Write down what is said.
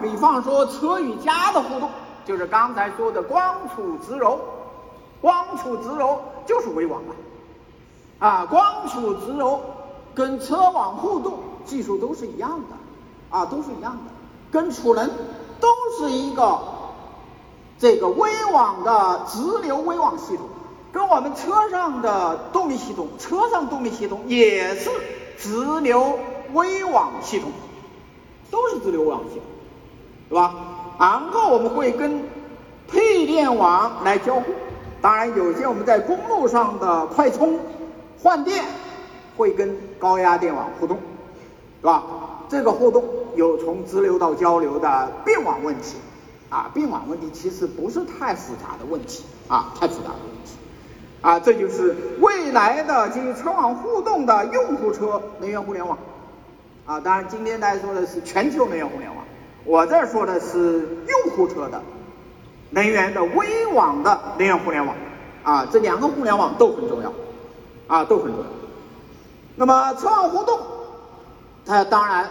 比方说车与家的互动，就是刚才说的光储直揉，光储直揉就是微网啊，啊，光储直揉跟车网互动技术都是一样的，啊，都是一样的，跟储能都是一个这个微网的直流微网系统，跟我们车上的动力系统，车上动力系统也是直流微网系统，都是直流微网系统。是吧？然后我们会跟配电网来交互，当然有些我们在公路上的快充换电会跟高压电网互动，是吧？这个互动有从直流到交流的并网问题，啊，并网问题其实不是太复杂的问题，啊，太复杂的问题，啊，这就是未来的基于车网互动的用户车能源互联网，啊，当然今天大家说的是全球能源互联网。我这说的是用户车的能源的微网的能源互联网啊，这两个互联网都很重要啊，都很重要。那么车网互动，它当然。